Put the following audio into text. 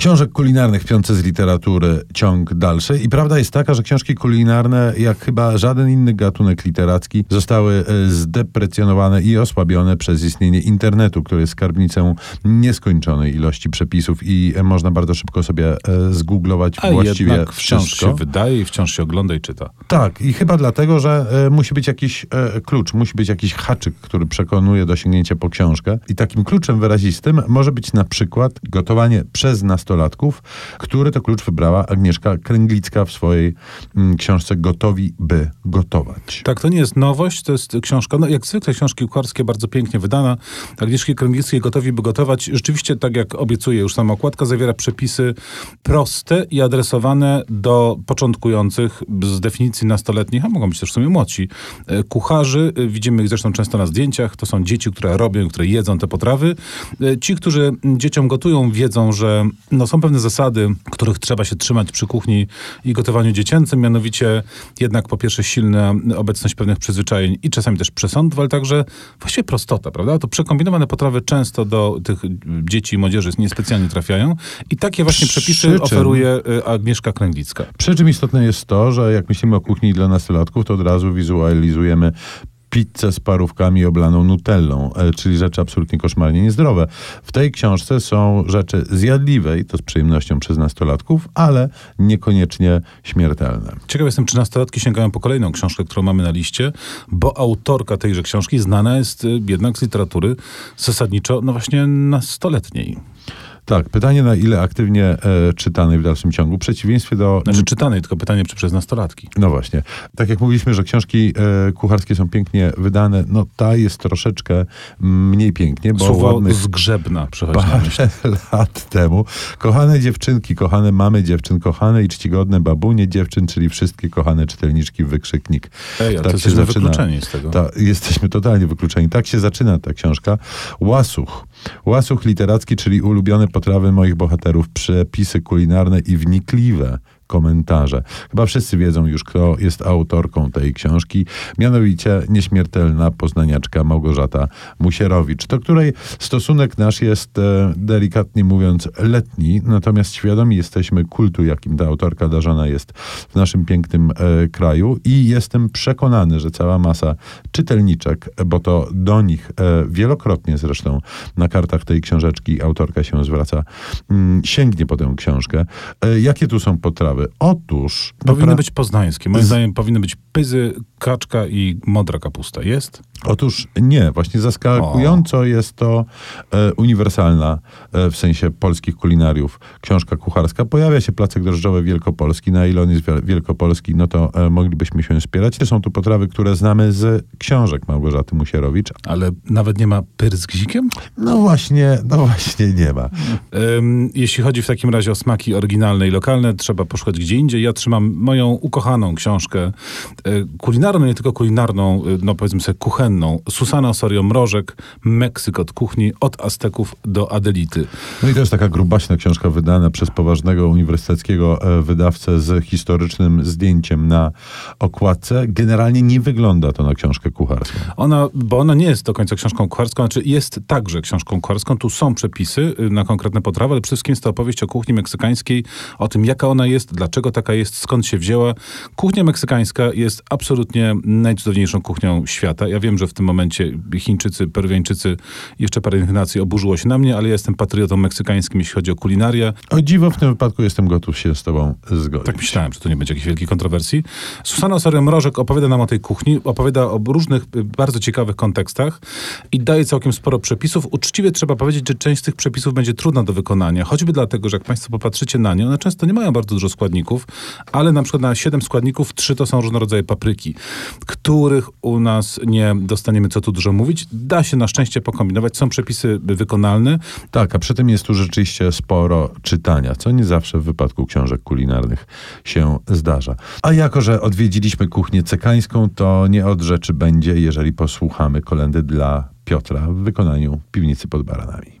Książek kulinarnych w piątce z literatury ciąg dalszy. I prawda jest taka, że książki kulinarne, jak chyba żaden inny gatunek literacki, zostały e, zdeprecjonowane i osłabione przez istnienie internetu, który jest skarbnicą nieskończonej ilości przepisów i e, można bardzo szybko sobie e, zgooglować A właściwie jednak wciąż wszystko. się wydaje i wciąż się ogląda i czyta. Tak, i chyba dlatego, że musi być jakiś klucz, musi być jakiś haczyk, który przekonuje do sięgnięcia po książkę. I takim kluczem wyrazistym może być na przykład gotowanie przez nastolatków, który to klucz wybrała Agnieszka Kręglicka w swojej mm, książce Gotowi, by gotować. Tak, to nie jest nowość, to jest książka, no jak zwykle książki kucharskie, bardzo pięknie wydana. Agnieszki Kręglickiej gotowi by gotować. Rzeczywiście, tak jak obiecuje już sama okładka, zawiera przepisy proste i adresowane do początkujących z definicji nastoletnich, a mogą być też w sumie młodsi, e, kucharzy. E, Widzimy ich zresztą często na zdjęciach. To są dzieci, które robią, które jedzą te potrawy. E, Ci, którzy dzieciom gotują, wiedzą, że no, są pewne zasady, których trzeba się trzymać przy kuchni i gotowaniu dziecięcym, mianowicie jednak po pierwsze silna obecność pewnych przyzwyczajeń i czasami też przesądów, ale także właściwie prostota, prawda? To przekombinowane potrawy często do tych dzieci i młodzieży niespecjalnie trafiają i takie właśnie Przy przepisy czym- oferuje e, Agnieszka Kręglicka. Przy czym istotne jest to, że jak myślimy o kuchni dla nastolatków, to od razu wizualizujemy pizzę z parówkami oblaną nutellą, e, czyli rzeczy absolutnie koszmarnie niezdrowe. W tej książce są rzeczy zjadliwe i to z przyjemnością przez nastolatków, ale niekoniecznie śmiertelne. Ciekaw jestem, czy nastolatki sięgają po kolejną książkę, którą mamy na liście, bo autorka tejże książki znana jest y, jednak z literatury zasadniczo, no właśnie nastoletniej. Tak, pytanie na ile aktywnie e, czytanej w dalszym ciągu, w przeciwieństwie do... Znaczy czytanej, tylko pytanie, czy przez nastolatki. No właśnie. Tak jak mówiliśmy, że książki e, kucharskie są pięknie wydane, no ta jest troszeczkę mniej pięknie, bo Słowo ładnych zgrzebna przychodzi lat temu. Kochane dziewczynki, kochane mamy dziewczyn, kochane i czcigodne babunie dziewczyn, czyli wszystkie kochane czytelniczki, wykrzyknik. Ej, a to Tak się jesteśmy zaczyna. wykluczeni z tego. Ta, jesteśmy totalnie wykluczeni. Tak się zaczyna ta książka. Łasuch. Łasuch literacki, czyli ulubione potrawy moich bohaterów, przepisy kulinarne i wnikliwe komentarze. Chyba wszyscy wiedzą już, kto jest autorką tej książki. Mianowicie nieśmiertelna poznaniaczka Małgorzata Musierowicz, do której stosunek nasz jest e, delikatnie mówiąc letni, natomiast świadomi jesteśmy kultu, jakim ta autorka darzona jest w naszym pięknym e, kraju i jestem przekonany, że cała masa czytelniczek, bo to do nich e, wielokrotnie zresztą na kartach tej książeczki autorka się zwraca, mm, sięgnie po tę książkę. E, jakie tu są potrawy? Otóż... Powinny być poznańskie. Moim zdaniem powinny być pyzy, kaczka i modra kapusta. Jest? Otóż nie, właśnie zaskakująco jest to e, uniwersalna e, w sensie polskich kulinariów książka kucharska. Pojawia się placek drożdżowy wielkopolski. Na ile on jest wiel- wielkopolski, no to e, moglibyśmy się spierać. Są tu potrawy, które znamy z książek Małgorzaty Musierowicz. Ale nawet nie ma pyr z gzikiem? No właśnie, no właśnie nie ma. Ym, jeśli chodzi w takim razie o smaki oryginalne i lokalne, trzeba poszukać gdzie indziej. Ja trzymam moją ukochaną książkę y, kulinarną, nie tylko kulinarną, y, no powiedzmy sobie kuchenną. Susana Osorio Mrożek, Meksyk od kuchni, od Azteków do Adelity. No i to jest taka grubaśna książka wydana przez poważnego uniwersyteckiego e, wydawcę z historycznym zdjęciem na okładce. Generalnie nie wygląda to na książkę kucharską. Ona, bo ona nie jest do końca książką kucharską, znaczy jest także książką kucharską. Tu są przepisy na konkretne potrawy, ale przede wszystkim jest to opowieść o kuchni meksykańskiej, o tym jaka ona jest, dlaczego taka jest, skąd się wzięła. Kuchnia meksykańska jest absolutnie najcudowniejszą kuchnią świata. Ja wiem, że w tym momencie Chińczycy, Peruwiańczycy, jeszcze parę innych nacji oburzyło się na mnie, ale ja jestem patriotą meksykańskim, jeśli chodzi o kulinarię. O dziwo w tym wypadku jestem gotów się z tobą zgodzić. Tak myślałem, że to nie będzie jakiejś wielkiej kontrowersji. Susana Osorio Mrożek opowiada nam o tej kuchni, opowiada o różnych y, bardzo ciekawych kontekstach i daje całkiem sporo przepisów. Uczciwie trzeba powiedzieć, że część z tych przepisów będzie trudna do wykonania, choćby dlatego, że jak Państwo popatrzycie na nie, one często nie mają bardzo dużo składników, ale na przykład na 7 składników 3 to są różne rodzaje papryki, których u nas nie dostaniemy co tu dużo mówić. Da się na szczęście pokombinować, są przepisy wykonalne. Tak, a przy tym jest tu rzeczywiście sporo czytania, co nie zawsze w wypadku książek kulinarnych się zdarza. A jako, że odwiedziliśmy kuchnię cekańską, to nie od rzeczy będzie, jeżeli posłuchamy kolendy dla Piotra w wykonaniu Piwnicy pod Baranami.